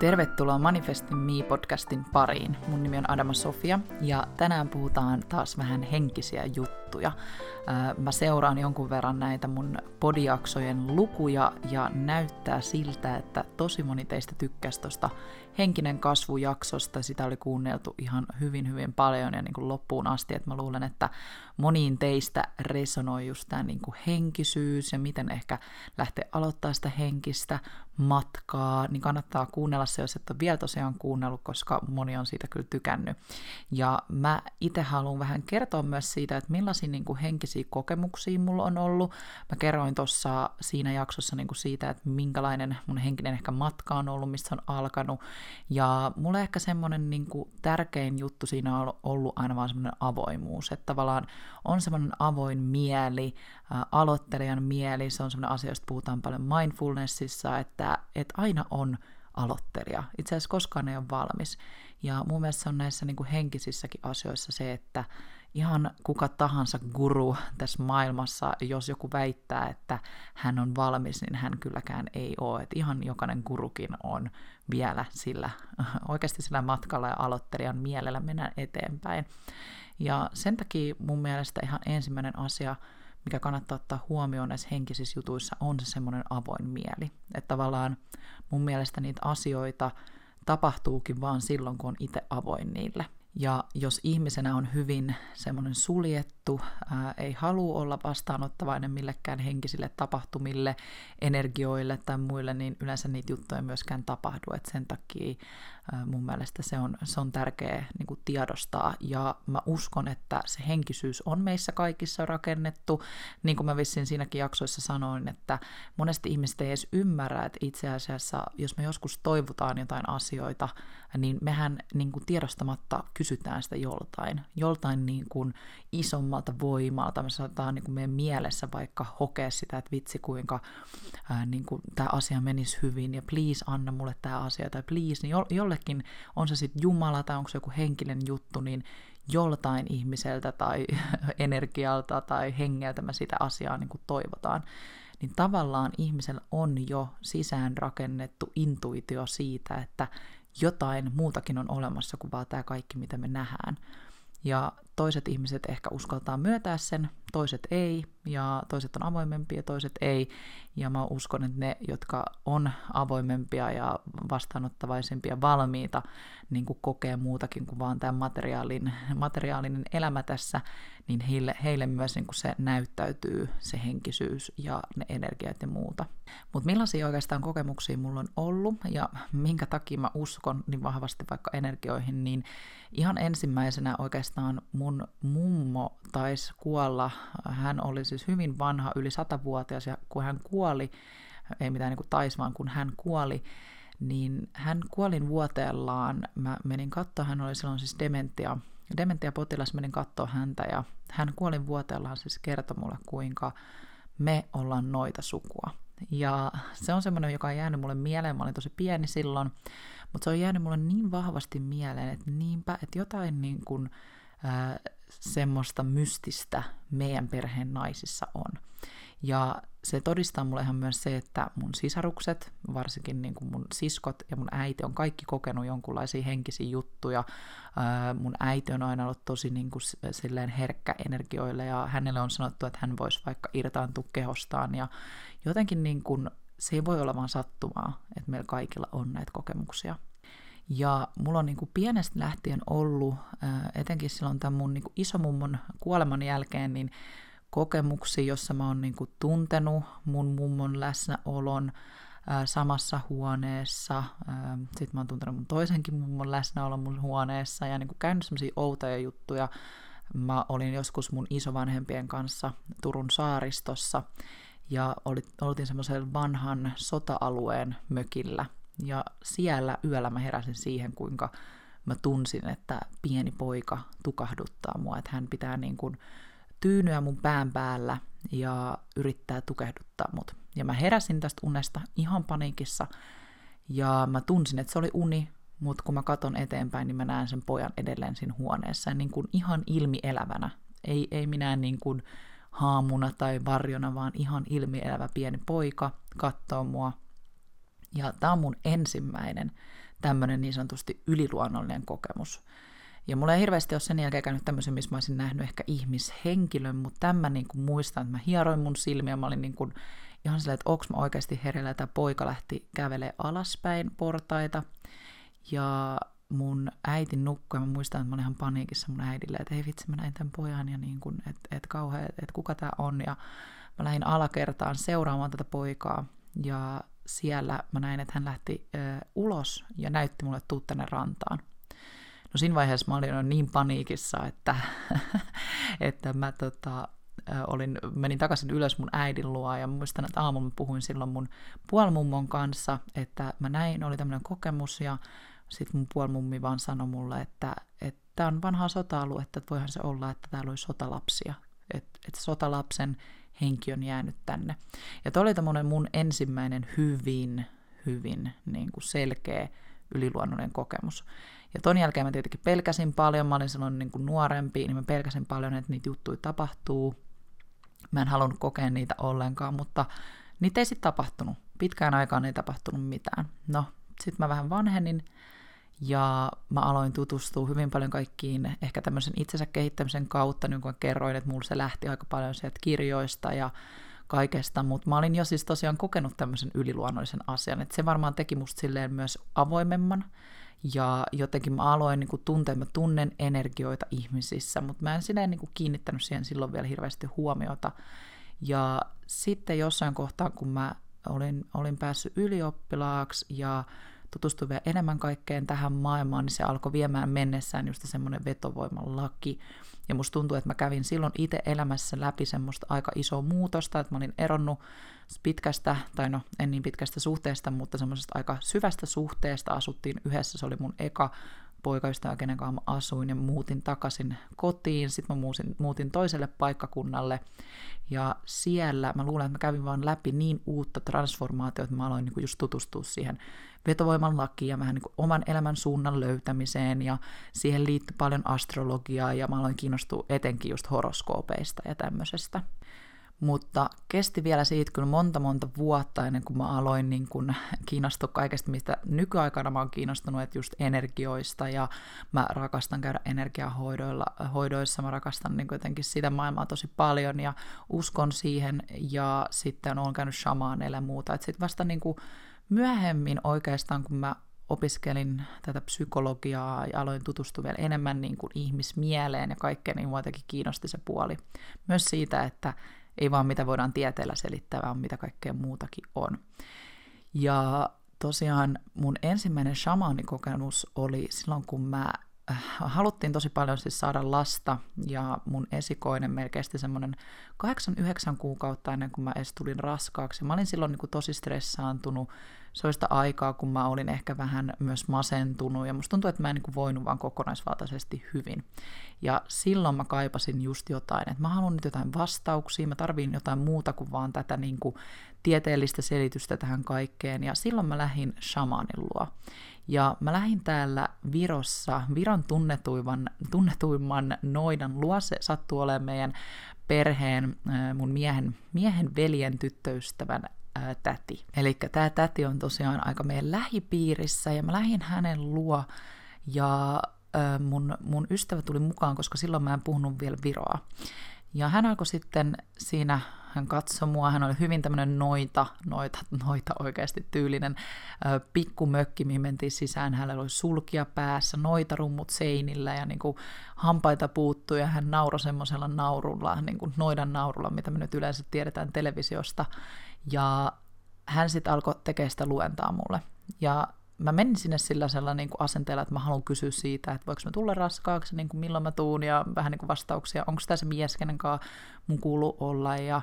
Tervetuloa Manifestin Me-podcastin pariin. Mun nimi on Adama Sofia ja tänään puhutaan taas vähän henkisiä juttuja. Mä seuraan jonkun verran näitä mun podiaksojen lukuja ja näyttää siltä, että tosi moni teistä tykkäsi tosta henkinen kasvujaksosta. Sitä oli kuunneltu ihan hyvin hyvin paljon ja niin kuin loppuun asti, että mä luulen, että moniin teistä resonoi just tämä niin kuin henkisyys ja miten ehkä lähtee aloittaa sitä henkistä matkaa, niin kannattaa kuunnella se, jos et ole vielä tosiaan kuunnellut, koska moni on siitä kyllä tykännyt. Ja mä itse haluan vähän kertoa myös siitä, että millaisia niin kuin henkisiä kokemuksia mulla on ollut. Mä kerroin tuossa siinä jaksossa niin kuin siitä, että minkälainen mun henkinen ehkä matka on ollut, mistä on alkanut. Ja mulle ehkä semmoinen niin kuin tärkein juttu siinä on ollut aina vaan semmoinen avoimuus, että tavallaan on semmoinen avoin mieli, ä, aloittelijan mieli, se on semmoinen asia, josta puhutaan paljon mindfulnessissa, että, että aina on aloittelija. Itse asiassa koskaan ei ole valmis. Ja mun mielestä se on näissä niin kuin henkisissäkin asioissa se, että ihan kuka tahansa guru tässä maailmassa, jos joku väittää, että hän on valmis, niin hän kylläkään ei ole. Että ihan jokainen gurukin on vielä sillä, oikeasti sillä matkalla ja aloittelijan mielellä mennä eteenpäin. Ja sen takia mun mielestä ihan ensimmäinen asia, mikä kannattaa ottaa huomioon näissä henkisissä jutuissa, on se semmoinen avoin mieli. Että tavallaan mun mielestä niitä asioita tapahtuukin vaan silloin, kun on itse avoin niille. Ja jos ihmisenä on hyvin semmoinen suljettu, ää, ei halua olla vastaanottavainen millekään henkisille tapahtumille, energioille tai muille, niin yleensä niitä juttuja myöskään tapahdu. Et sen takia ää, mun mielestä se on, se on tärkeä niin kuin tiedostaa. Ja mä uskon, että se henkisyys on meissä kaikissa rakennettu. Niin kuin mä vissiin siinäkin jaksoissa sanoin, että monesti ihmiset ei edes ymmärrä, että itse asiassa jos me joskus toivotaan jotain asioita, niin mehän niin kuin tiedostamatta kysytään sitä joltain, joltain niin kuin isommalta voimalta. Me saataan niin kuin meidän mielessä vaikka hokea sitä, että vitsi kuinka ää, niin kuin tämä asia menisi hyvin ja please anna mulle tämä asia tai please, niin jollekin on se sitten Jumala tai onko se joku henkinen juttu, niin joltain ihmiseltä tai energialta tai hengeltä me sitä asiaa niin kuin toivotaan, niin tavallaan ihmisellä on jo sisään rakennettu intuitio siitä, että jotain muutakin on olemassa kuin vaan tämä kaikki, mitä me nähdään. Ja toiset ihmiset ehkä uskaltaa myötää sen, toiset ei, ja toiset on avoimempia ja toiset ei. Ja mä uskon, että ne, jotka on avoimempia ja vastaanottavaisempia valmiita niin kuin kokee muutakin kuin vaan tämä materiaalin, materiaalinen elämä tässä, niin heille, heille myös niin kuin se näyttäytyy, se henkisyys ja ne energiat ja muuta. Mutta millaisia oikeastaan kokemuksia mulla on ollut ja minkä takia mä uskon niin vahvasti vaikka energioihin, niin ihan ensimmäisenä oikeastaan mun mummo taisi kuolla. Hän oli siis hyvin vanha, yli satavuotias ja kun hän kuoli, ei mitään niin kuin taisi, vaan kun hän kuoli, niin hän kuolin vuoteellaan. Mä menin katsoa, hän oli silloin siis dementia, dementia-potilas, menin katsoa häntä ja hän kuolin vuoteellaan siis kertoi mulle, kuinka me ollaan noita sukua. Ja se on semmoinen, joka on jäänyt mulle mieleen, mä olin tosi pieni silloin, mutta se on jäänyt mulle niin vahvasti mieleen, että niinpä, että jotain niin kuin, ää, semmoista mystistä meidän perheen naisissa on. Ja se todistaa mulle ihan myös se, että mun sisarukset, varsinkin niin kuin mun siskot ja mun äiti on kaikki kokenut jonkunlaisia henkisiä juttuja. mun äiti on aina ollut tosi niin kuin silleen herkkä energioille ja hänelle on sanottu, että hän voisi vaikka irtaantua kehostaan. Ja jotenkin niin kuin, se ei voi olla vaan sattumaa, että meillä kaikilla on näitä kokemuksia. Ja mulla on niin kuin pienestä lähtien ollut, etenkin silloin tämän mun niin kuin isomummon kuoleman jälkeen, niin kokemuksia, jossa mä oon niin kuin tuntenut mun mummon läsnäolon ää, samassa huoneessa. Sitten mä oon tuntenut mun toisenkin mummon läsnäolon mun huoneessa ja niin kuin käynyt semmoisia outoja juttuja. Mä olin joskus mun isovanhempien kanssa Turun saaristossa ja oltiin semmoisen vanhan sota-alueen mökillä. Ja siellä yöllä mä heräsin siihen, kuinka mä tunsin, että pieni poika tukahduttaa mua, että hän pitää niin kuin tyynyä mun pään päällä ja yrittää tukehduttaa mut. Ja mä heräsin tästä unesta ihan paniikissa ja mä tunsin, että se oli uni, mutta kun mä katon eteenpäin, niin mä näen sen pojan edelleen siinä huoneessa niin kuin ihan ilmielävänä. Ei, ei minä niin kuin haamuna tai varjona, vaan ihan ilmielävä pieni poika katsoo mua. Ja tämä on mun ensimmäinen tämmöinen niin sanotusti yliluonnollinen kokemus. Ja mulla ei hirveästi ole sen jälkeen käynyt tämmöisen, missä mä olisin nähnyt ehkä ihmishenkilön, mutta tämä niin kuin muistan, että mä hieroin mun silmiä, mä olin niin kuin ihan silleen, että onko mä oikeasti hereillä, että poika lähti kävelee alaspäin portaita, ja mun äiti nukkui, mä muistan, että mä olin ihan paniikissa mun äidille, että hei vitsi, mä näin tämän pojan, ja niin kuin, että, että kauhean, että kuka tää on, ja mä lähdin alakertaan seuraamaan tätä poikaa, ja siellä mä näin, että hän lähti ö, ulos ja näytti mulle, tuu tänne rantaan. No siinä vaiheessa mä olin niin paniikissa, että, että mä tota, olin, menin takaisin ylös mun äidin luo ja muistan, että aamulla mä puhuin silloin mun puolmummon kanssa, että mä näin, oli tämmöinen kokemus ja sitten mun puolmummi vaan sanoi mulle, että tämä on vanhaa sota-alue, että voihan se olla, että täällä oli sotalapsia, että, että sotalapsen henki on jäänyt tänne. Ja toi oli tämmöinen mun ensimmäinen hyvin, hyvin niin kuin selkeä yliluonnollinen kokemus. Ja ton jälkeen mä tietenkin pelkäsin paljon, mä olin silloin niin kuin nuorempi, niin mä pelkäsin paljon, että niitä juttuja tapahtuu. Mä en halunnut kokea niitä ollenkaan, mutta niitä ei sitten tapahtunut. Pitkään aikaan ei tapahtunut mitään. No, sitten mä vähän vanhenin ja mä aloin tutustua hyvin paljon kaikkiin, ehkä tämmöisen itsensä kehittämisen kautta, niin kuin kerroin, että mulla se lähti aika paljon sieltä kirjoista ja kaikesta, mutta mä olin jo siis tosiaan kokenut tämmöisen yliluonnollisen asian, että se varmaan teki musta silleen myös avoimemman, ja jotenkin mä aloin niin kuin tuntea, mä tunnen energioita ihmisissä, mutta mä en silleen niin kuin kiinnittänyt siihen silloin vielä hirveästi huomiota. Ja sitten jossain kohtaa, kun mä olin, olin päässyt ylioppilaaksi ja tutustuin vielä enemmän kaikkeen tähän maailmaan, niin se alkoi viemään mennessään just semmoinen vetovoiman laki. Ja musta tuntuu, että mä kävin silloin itse elämässä läpi semmoista aika isoa muutosta, että mä olin eronnut pitkästä, tai no en niin pitkästä suhteesta, mutta semmoisesta aika syvästä suhteesta asuttiin yhdessä. Se oli mun eka poikaystävä, kenen kanssa mä asuin ja muutin takaisin kotiin. Sitten mä muutin, muutin toiselle paikkakunnalle ja siellä mä luulen, että mä kävin vaan läpi niin uutta transformaatiota, että mä aloin niin just tutustua siihen vetovoiman lakiin ja vähän niin kuin oman elämän suunnan löytämiseen ja siihen liittyy paljon astrologiaa ja mä aloin kiinnostua etenkin just horoskoopeista ja tämmöisestä. Mutta kesti vielä siitä kyllä monta monta vuotta ennen kuin mä aloin niin kuin kiinnostua kaikesta, mistä nykyaikana mä oon kiinnostunut, että just energioista ja mä rakastan käydä energiahoidoilla, hoidoissa, mä rakastan niin jotenkin sitä maailmaa tosi paljon ja uskon siihen ja sitten on käynyt shamaaneille ja muuta. Sitten vasta niin kuin myöhemmin oikeastaan, kun mä opiskelin tätä psykologiaa ja aloin tutustua vielä enemmän niin kuin ihmismieleen ja kaikkeen, niin mua kiinnosti se puoli. Myös siitä, että ei vaan mitä voidaan tieteellä selittää, vaan mitä kaikkea muutakin on. Ja tosiaan mun ensimmäinen shamanikokemus oli silloin, kun mä haluttiin tosi paljon siis saada lasta, ja mun esikoinen meillä kesti semmoinen 8-9 kuukautta ennen kuin mä edes tulin raskaaksi. Mä olin silloin niin kuin tosi stressaantunut, sitä aikaa, kun mä olin ehkä vähän myös masentunut ja musta tuntuu, että mä en niin voinut vaan kokonaisvaltaisesti hyvin. Ja silloin mä kaipasin just jotain, että mä haluan nyt jotain vastauksia, mä tarviin jotain muuta kuin vaan tätä niin kuin tieteellistä selitystä tähän kaikkeen. Ja silloin mä lähdin shamanin luo. Ja mä lähdin täällä Virossa, Viron tunnetuimman, tunnetuimman noidan luo. Se sattuu olemaan meidän perheen, mun miehen, miehen veljen tyttöystävän ää, täti. Eli tämä täti on tosiaan aika meidän lähipiirissä ja mä lähdin hänen luo ja ää, mun, mun ystävä tuli mukaan, koska silloin mä en puhunut vielä viroa. Ja hän alkoi sitten siinä, hän katsoi mua, hän oli hyvin tämmöinen noita, noita, noita oikeasti tyylinen ö, pikkumökki, mihin mentiin sisään. Hänellä oli sulkia päässä, noita rummut seinillä ja niin kuin hampaita puuttui ja hän nauroi semmoisella naurulla, niin kuin noidan naurulla, mitä me nyt yleensä tiedetään televisiosta. Ja hän sitten alkoi tekemään sitä luentaa mulle. Ja mä menin sinne sillä sellainen niin kuin asenteella, että mä haluan kysyä siitä, että voiko mä tulla raskaaksi, niin kuin milloin mä tuun ja vähän niin kuin vastauksia, onko tämä se mies, kenen kanssa mun kuuluu olla ja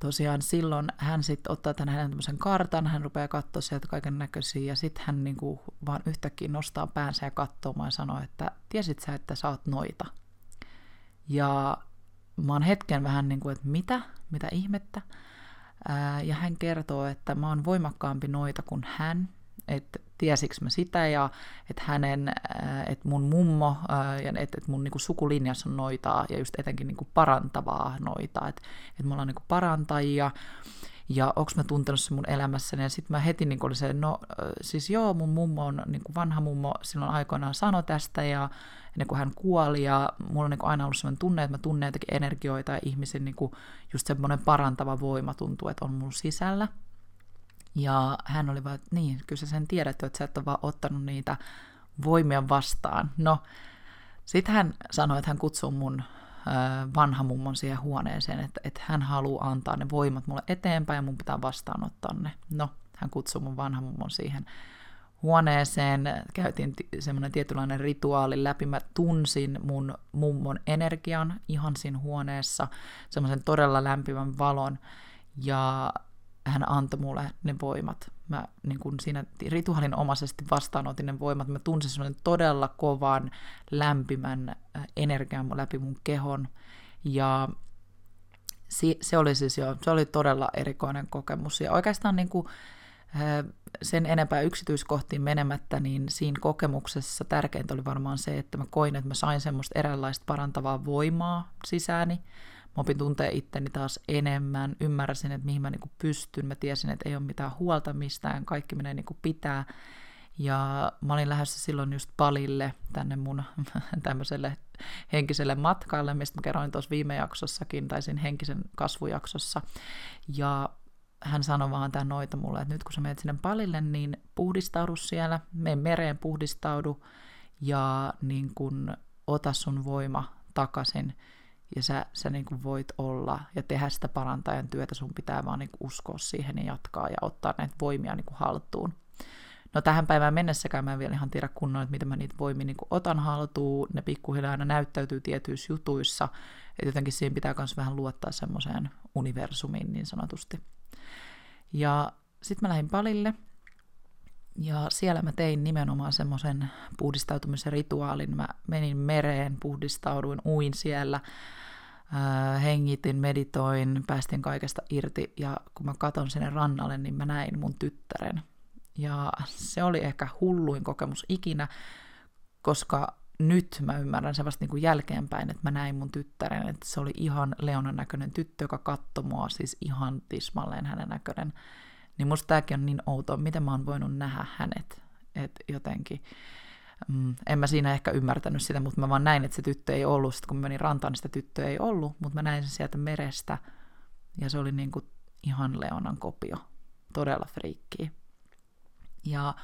tosiaan silloin hän sitten ottaa tämän hänen tämmöisen kartan, hän rupeaa katsoa sieltä kaiken näköisiä ja sitten hän niin kuin vaan yhtäkkiä nostaa päänsä ja katsoo ja sanoo, että tiesit sä, että sä oot noita. Ja mä oon hetken vähän niin kuin, että mitä, mitä ihmettä. Ja hän kertoo, että mä oon voimakkaampi noita kuin hän, että tiesikö mä sitä ja että hänen, että mun mummo ja että, mun niinku sukulinjassa on noitaa ja just etenkin niinku parantavaa noitaa, että, että ollaan niinku parantajia. ja onko mä tuntenut se mun elämässäni, ja sitten mä heti niin oli se, no siis joo, mun mummo on, niin kuin vanha mummo silloin aikoinaan sanoi tästä, ja ennen kuin hän kuoli, ja mulla on niin aina ollut sellainen tunne, että mä tunnen jotakin energioita, ja ihmisen niin just semmoinen parantava voima tuntuu, että on mun sisällä. Ja hän oli vaan, että niin, kyllä sä sen tiedät, että sä et ole vaan ottanut niitä voimia vastaan. No, sitten hän sanoi, että hän kutsuu mun vanha mummon siihen huoneeseen, että, että hän haluaa antaa ne voimat mulle eteenpäin ja mun pitää vastaanottaa ne. No, hän kutsui mun vanha mummon siihen huoneeseen, käytiin semmoinen tietynlainen rituaali läpi, mä tunsin mun mummon energian ihan siinä huoneessa, semmoisen todella lämpimän valon, ja hän antoi mulle ne voimat. Mä niin kun siinä rituaalin omaisesti vastaanotin ne voimat. Mä tunsin semmoinen todella kovan, lämpimän äh, energian läpi mun kehon. Ja se oli siis jo, se oli todella erikoinen kokemus. Ja oikeastaan niin kuin, äh, sen enempää yksityiskohtiin menemättä, niin siinä kokemuksessa tärkeintä oli varmaan se, että mä koin, että mä sain semmoista eräänlaista parantavaa voimaa sisääni. Mä opin tuntea itteni taas enemmän, ymmärsin, että mihin mä niin pystyn, mä tiesin, että ei ole mitään huolta mistään, kaikki menee niin pitää. Ja mä olin lähdössä silloin just palille tänne mun tämmöiselle henkiselle matkalle, mistä mä kerroin tuossa viime jaksossakin, tai siinä henkisen kasvujaksossa. Ja hän sanoi vaan tämän noita mulle, että nyt kun sä menet sinne palille, niin puhdistaudu siellä, mene mereen puhdistaudu ja niin kun ota sun voima takaisin ja sä, sä niin kuin voit olla ja tehdä sitä parantajan työtä, sun pitää vaan niin kuin uskoa siihen ja jatkaa ja ottaa näitä voimia niin kuin haltuun. No tähän päivään mennessäkään mä en vielä ihan tiedä kunnolla, että miten mä niitä voimia niin kuin otan haltuun, ne pikkuhiljaa aina näyttäytyy tietyissä jutuissa, että jotenkin siinä pitää myös vähän luottaa semmoiseen universumiin niin sanotusti. Ja sitten mä lähdin palille, ja siellä mä tein nimenomaan semmoisen puhdistautumisen rituaalin. Mä menin mereen, puhdistauduin, uin siellä, äh, hengitin, meditoin, päästin kaikesta irti ja kun mä katon sinne rannalle, niin mä näin mun tyttären. Ja se oli ehkä hulluin kokemus ikinä, koska nyt mä ymmärrän se vasta niin kuin jälkeenpäin, että mä näin mun tyttären, että se oli ihan Leonan näköinen tyttö, joka katsoi mua, siis ihan tismalleen hänen näköinen. Niin musta tämäkin on niin outoa, miten mä oon voinut nähdä hänet. Että jotenkin, mm, en mä siinä ehkä ymmärtänyt sitä, mutta mä vaan näin, että se tyttö ei ollut. Sitten kun mä menin rantaan, niin sitä tyttöä ei ollut, mutta mä näin sen sieltä merestä. Ja se oli niin kuin ihan Leonan kopio. Todella friikkiä. Ja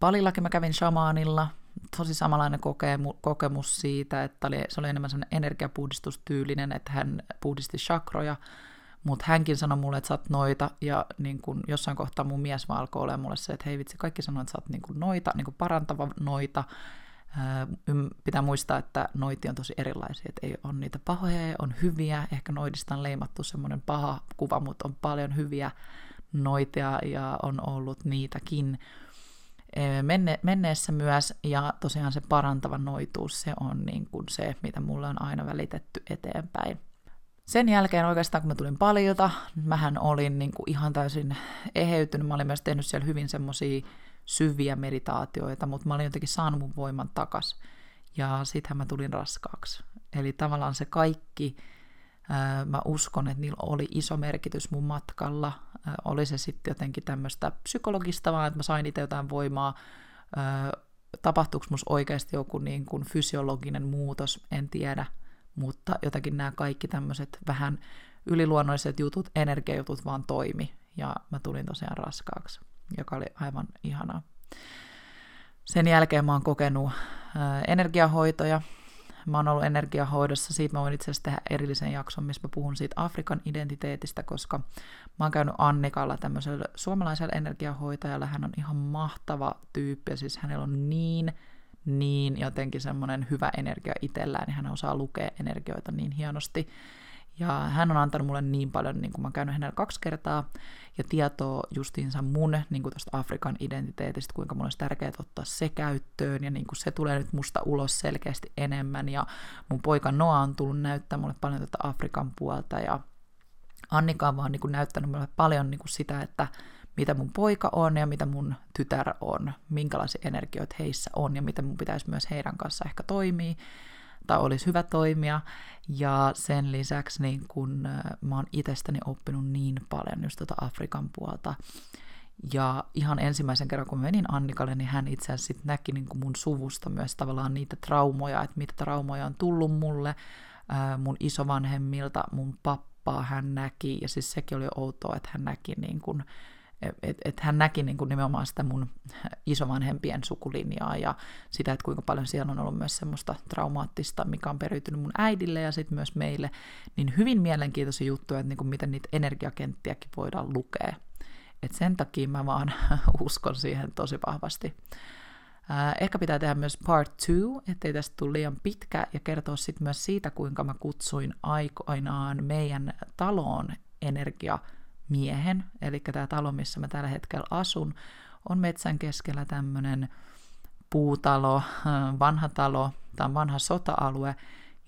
Palillakin mä kävin shamaanilla, tosi samanlainen kokemu, kokemus siitä, että oli, se oli enemmän sellainen energiapuhdistustyylinen, että hän puhdisti chakroja, mutta hänkin sanoi mulle, että sä oot noita, ja niin kun jossain kohtaa mun mies vaan alkoi olemaan mulle se, että hei vitsi, kaikki sanoo, että sä oot niin kun noita, niin kun parantava noita. pitää muistaa, että noiti on tosi erilaisia, että ei ole niitä pahoja ja on hyviä. Ehkä noidista on leimattu semmoinen paha kuva, mutta on paljon hyviä noitia ja on ollut niitäkin menne, menneessä myös, ja tosiaan se parantava noituus, se on niin kuin se, mitä mulle on aina välitetty eteenpäin. Sen jälkeen oikeastaan, kun mä tulin paljota, mähän olin niin kuin ihan täysin eheytynyt. Mä olin myös tehnyt siellä hyvin semmoisia syviä meditaatioita, mutta mä olin jotenkin saanut mun voiman takas. Ja sittenhän mä tulin raskaaksi. Eli tavallaan se kaikki, mä uskon, että niillä oli iso merkitys mun matkalla. Oli se sitten jotenkin tämmöistä psykologista vaan, että mä sain itse jotain voimaa. Tapahtuuko musta oikeasti joku niin kuin fysiologinen muutos, en tiedä mutta jotakin nämä kaikki tämmöiset vähän yliluonnolliset jutut, energiajutut vaan toimi, ja mä tulin tosiaan raskaaksi, joka oli aivan ihanaa. Sen jälkeen mä oon kokenut ää, energiahoitoja, mä oon ollut energiahoidossa, siitä mä voin itse asiassa tehdä erillisen jakson, missä mä puhun siitä Afrikan identiteetistä, koska mä oon käynyt Annikalla tämmöisellä suomalaisella energiahoitajalla, hän on ihan mahtava tyyppi, ja siis hänellä on niin niin jotenkin semmoinen hyvä energia itsellään, niin hän osaa lukea energioita niin hienosti. Ja hän on antanut mulle niin paljon, niin kuin mä oon käynyt hänellä kaksi kertaa, ja tietoa justiinsa mun niin kuin tuosta Afrikan identiteetistä, kuinka mulle olisi tärkeää ottaa se käyttöön, ja niin kuin se tulee nyt musta ulos selkeästi enemmän, ja mun poika Noa on tullut näyttää mulle paljon tätä Afrikan puolta, ja Annika on vaan niin kuin näyttänyt mulle paljon niin kuin sitä, että mitä mun poika on ja mitä mun tytär on, minkälaisia energioita heissä on ja miten mun pitäisi myös heidän kanssa ehkä toimia. tai olisi hyvä toimia. Ja sen lisäksi niin kun, mä oon itsestäni oppinut niin paljon just tuota Afrikan puolta. Ja ihan ensimmäisen kerran, kun menin Annikalle, niin hän itse asiassa sit näki niin mun suvusta myös tavallaan niitä traumoja, että mitä traumoja on tullut mulle, mun isovanhemmilta, mun pappaa hän näki, ja siis sekin oli outoa, että hän näki niin kuin, et, et hän näki niin kuin nimenomaan sitä mun isovanhempien sukulinjaa ja sitä, että kuinka paljon siellä on ollut myös semmoista traumaattista, mikä on periytynyt mun äidille ja sitten myös meille, niin hyvin mielenkiintoisia juttuja, että niin kuin miten niitä energiakenttiäkin voidaan lukea. Et sen takia mä vaan uskon siihen tosi vahvasti. Ehkä pitää tehdä myös part two, ettei tästä tule liian pitkä, ja kertoa sitten myös siitä, kuinka mä kutsuin aikoinaan meidän taloon energiamiehen, eli tämä talo, missä mä tällä hetkellä asun, on metsän keskellä tämmöinen puutalo, vanha talo, tämä on vanha sota-alue,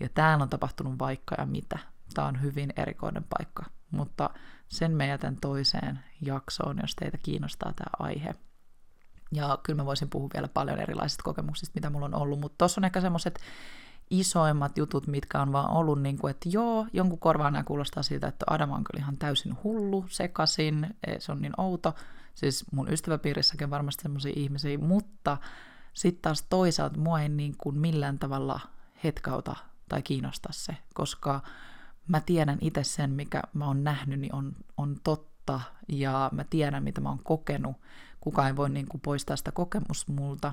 ja täällä on tapahtunut vaikka ja mitä. Tämä on hyvin erikoinen paikka, mutta sen me jätän toiseen jaksoon, jos teitä kiinnostaa tämä aihe. Ja kyllä mä voisin puhua vielä paljon erilaisista kokemuksista, mitä mulla on ollut, mutta tuossa on ehkä semmoiset isoimmat jutut, mitkä on vaan ollut niin kuin, että joo, jonkun korvaan nämä kuulostaa siltä, että Adam on kyllä ihan täysin hullu, sekasin, e, se on niin outo. Siis mun ystäväpiirissäkin varmasti semmoisia ihmisiä, mutta sitten taas toisaalta mua ei niin kuin millään tavalla hetkauta tai kiinnosta se, koska mä tiedän itse sen, mikä mä oon nähnyt, niin on, on totta, ja mä tiedän, mitä mä oon kokenut. Kukaan ei voi niin kuin poistaa sitä kokemusta multa.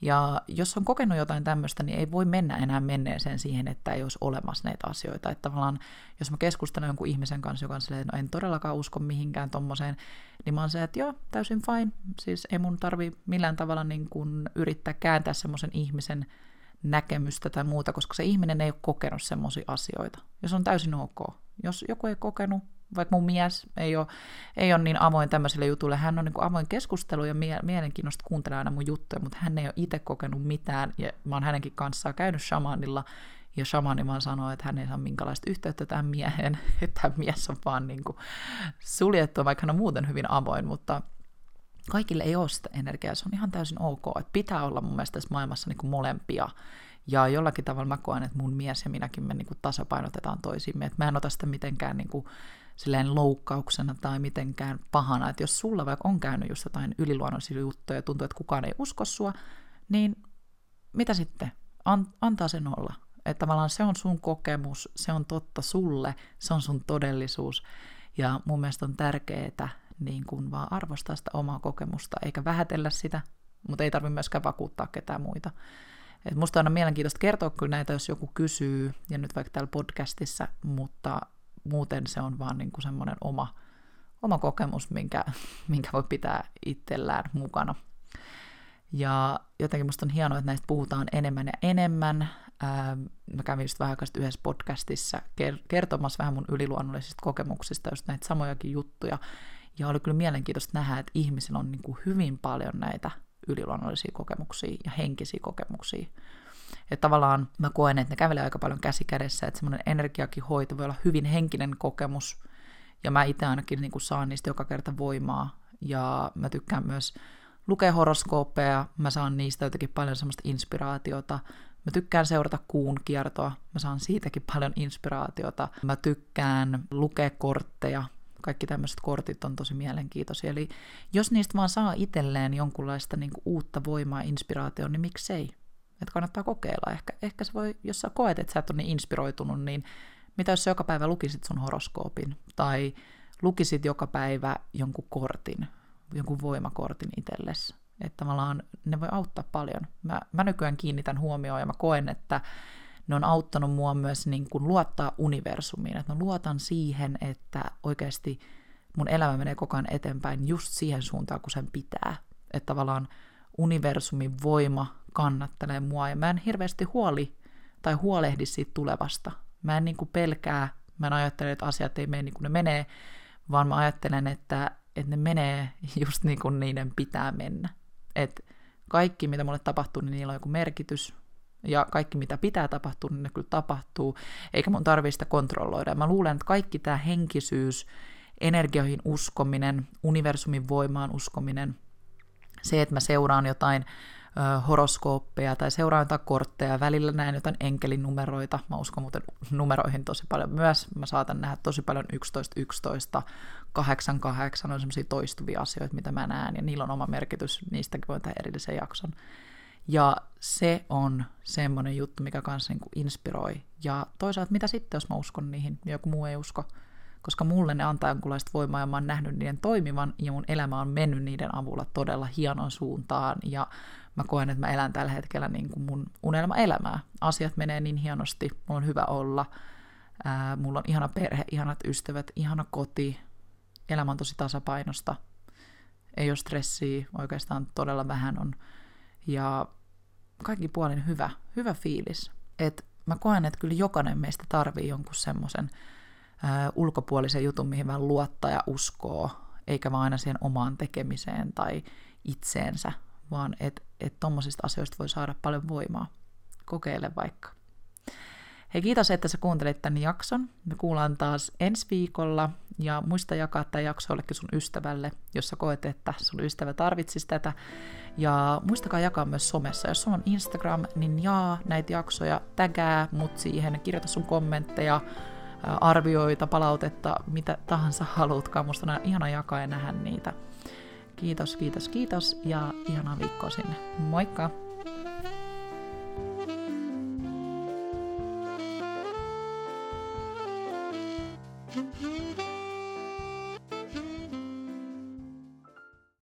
Ja jos on kokenut jotain tämmöistä, niin ei voi mennä enää menneeseen siihen, että ei olisi olemassa näitä asioita. Että tavallaan, jos mä keskustelen jonkun ihmisen kanssa, joka on silleen, no en todellakaan usko mihinkään tommoseen, niin mä oon se, että joo, täysin fine. Siis ei mun tarvi millään tavalla niin kuin yrittää kääntää semmoisen ihmisen näkemystä tai muuta, koska se ihminen ei ole kokenut semmoisia asioita. Jos on täysin ok. Jos joku ei kokenut, vaikka mun mies ei ole, ei ole niin avoin tämmöisille jutuille, hän on niin avoin keskustelu ja mie- mielenkiinnosta kuuntelee aina mun juttuja, mutta hän ei ole itse kokenut mitään, ja mä oon hänenkin kanssaan käynyt shamanilla, ja shamani vaan sanoo, että hän ei saa minkälaista yhteyttä tähän mieheen, että tämä mies on vaan niin kuin suljettu, vaikka hän on muuten hyvin avoin, mutta kaikille ei ole sitä energiaa, se on ihan täysin ok, että pitää olla mun mielestä tässä maailmassa niin kuin molempia, ja jollakin tavalla mä koen, että mun mies ja minäkin me niin kuin tasapainotetaan toisiimme, että mä en ota sitä mitenkään niin kuin silleen loukkauksena tai mitenkään pahana, että jos sulla vaikka on käynyt just jotain yliluonnollisia juttuja ja tuntuu, että kukaan ei usko sua, niin mitä sitten? An- antaa sen olla. Että tavallaan se on sun kokemus, se on totta sulle, se on sun todellisuus. Ja mun mielestä on tärkeää niin kuin vaan arvostaa sitä omaa kokemusta, eikä vähätellä sitä, mutta ei tarvitse myöskään vakuuttaa ketään muita. Et musta on aina mielenkiintoista kertoa kyllä näitä, jos joku kysyy, ja nyt vaikka täällä podcastissa, mutta muuten se on vaan niin kuin semmoinen oma, oma kokemus, minkä, minkä voi pitää itsellään mukana. Ja jotenkin musta on hienoa, että näistä puhutaan enemmän ja enemmän. Ää, mä kävin just vähän aikaa yhdessä podcastissa kertomassa vähän mun yliluonnollisista kokemuksista, just näitä samojakin juttuja. Ja oli kyllä mielenkiintoista nähdä, että ihmisillä on niin kuin hyvin paljon näitä yliluonnollisia kokemuksia ja henkisiä kokemuksia. Että tavallaan mä koen, että ne kävelee aika paljon käsi kädessä, että semmoinen energiakin hoito voi olla hyvin henkinen kokemus, ja mä itse ainakin niin saan niistä joka kerta voimaa, ja mä tykkään myös lukea horoskooppeja, mä saan niistä jotenkin paljon semmoista inspiraatiota, Mä tykkään seurata kuun kiertoa, mä saan siitäkin paljon inspiraatiota. Mä tykkään lukea kortteja, kaikki tämmöiset kortit on tosi mielenkiintoisia. Eli jos niistä vaan saa itselleen jonkunlaista niin kuin uutta voimaa, inspiraatioon, niin miksei? Että kannattaa kokeilla. Ehkä, ehkä se voi, jos sä koet, että sä et ole niin inspiroitunut, niin mitä jos sä joka päivä lukisit sun horoskoopin? Tai lukisit joka päivä jonkun kortin, jonkun voimakortin itsellesi? Että tavallaan ne voi auttaa paljon. Mä, mä nykyään kiinnitän huomioon ja mä koen, että ne on auttanut mua myös niin kuin luottaa universumiin. Että mä luotan siihen, että oikeasti mun elämä menee koko ajan eteenpäin just siihen suuntaan, kun sen pitää. Että tavallaan universumin voima kannattelee mua ja mä en hirveästi huoli tai huolehdi siitä tulevasta. Mä en niin kuin pelkää, mä en ajattele, että asiat ei mene niin kuin ne menee, vaan mä ajattelen, että, että ne menee just niin kuin niiden pitää mennä. Että kaikki, mitä mulle tapahtuu, niin niillä on joku merkitys, ja kaikki, mitä pitää tapahtua, niin ne kyllä tapahtuu, eikä mun tarvitse sitä kontrolloida. Mä luulen, että kaikki tämä henkisyys, energioihin uskominen, universumin voimaan uskominen, se, että mä seuraan jotain horoskooppeja tai seuraan jotain kortteja, välillä näen jotain enkelinumeroita, mä uskon muuten numeroihin tosi paljon myös, mä saatan nähdä tosi paljon 11, 11, 8, 8, on semmoisia toistuvia asioita, mitä mä näen, ja niillä on oma merkitys, niistäkin voin tehdä erillisen jakson. Ja se on semmoinen juttu, mikä kanssa niin inspiroi. Ja toisaalta mitä sitten, jos mä uskon niihin joku muu ei usko? Koska mulle ne antaa jonkunlaista voimaa ja mä oon nähnyt niiden toimivan ja mun elämä on mennyt niiden avulla todella hienon suuntaan. Ja mä koen, että mä elän tällä hetkellä niin kuin mun unelma-elämää. Asiat menee niin hienosti, mulla on hyvä olla. Ää, mulla on ihana perhe, ihanat ystävät, ihana koti. Elämä on tosi tasapainosta. Ei ole stressiä, oikeastaan todella vähän on. Ja kaikki puolin hyvä, hyvä fiilis. Et mä koen, että kyllä jokainen meistä tarvii jonkun semmoisen ulkopuolisen jutun, mihin vähän luottaa ja uskoo, eikä vaan aina siihen omaan tekemiseen tai itseensä, vaan että et tommosista asioista voi saada paljon voimaa. Kokeile vaikka. Hei, kiitos, että sä kuuntelit tämän jakson. Me kuullaan taas ensi viikolla ja muista jakaa tämä jakso jollekin sun ystävälle, jos sä koet, että sun ystävä tarvitsisi tätä. Ja muistakaa jakaa myös somessa. Jos sulla on Instagram, niin jaa näitä jaksoja, tägää mut siihen, kirjoita sun kommentteja, arvioita, palautetta, mitä tahansa haluatkaan. Musta on ihana jakaa ja nähdä niitä. Kiitos, kiitos, kiitos ja ihanaa viikkoa sinne. Moikka!